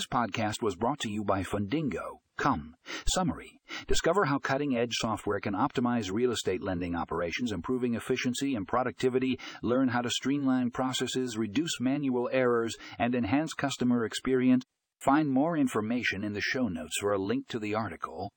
This podcast was brought to you by Fundingo. Come. Summary. Discover how cutting edge software can optimize real estate lending operations, improving efficiency and productivity. Learn how to streamline processes, reduce manual errors, and enhance customer experience. Find more information in the show notes for a link to the article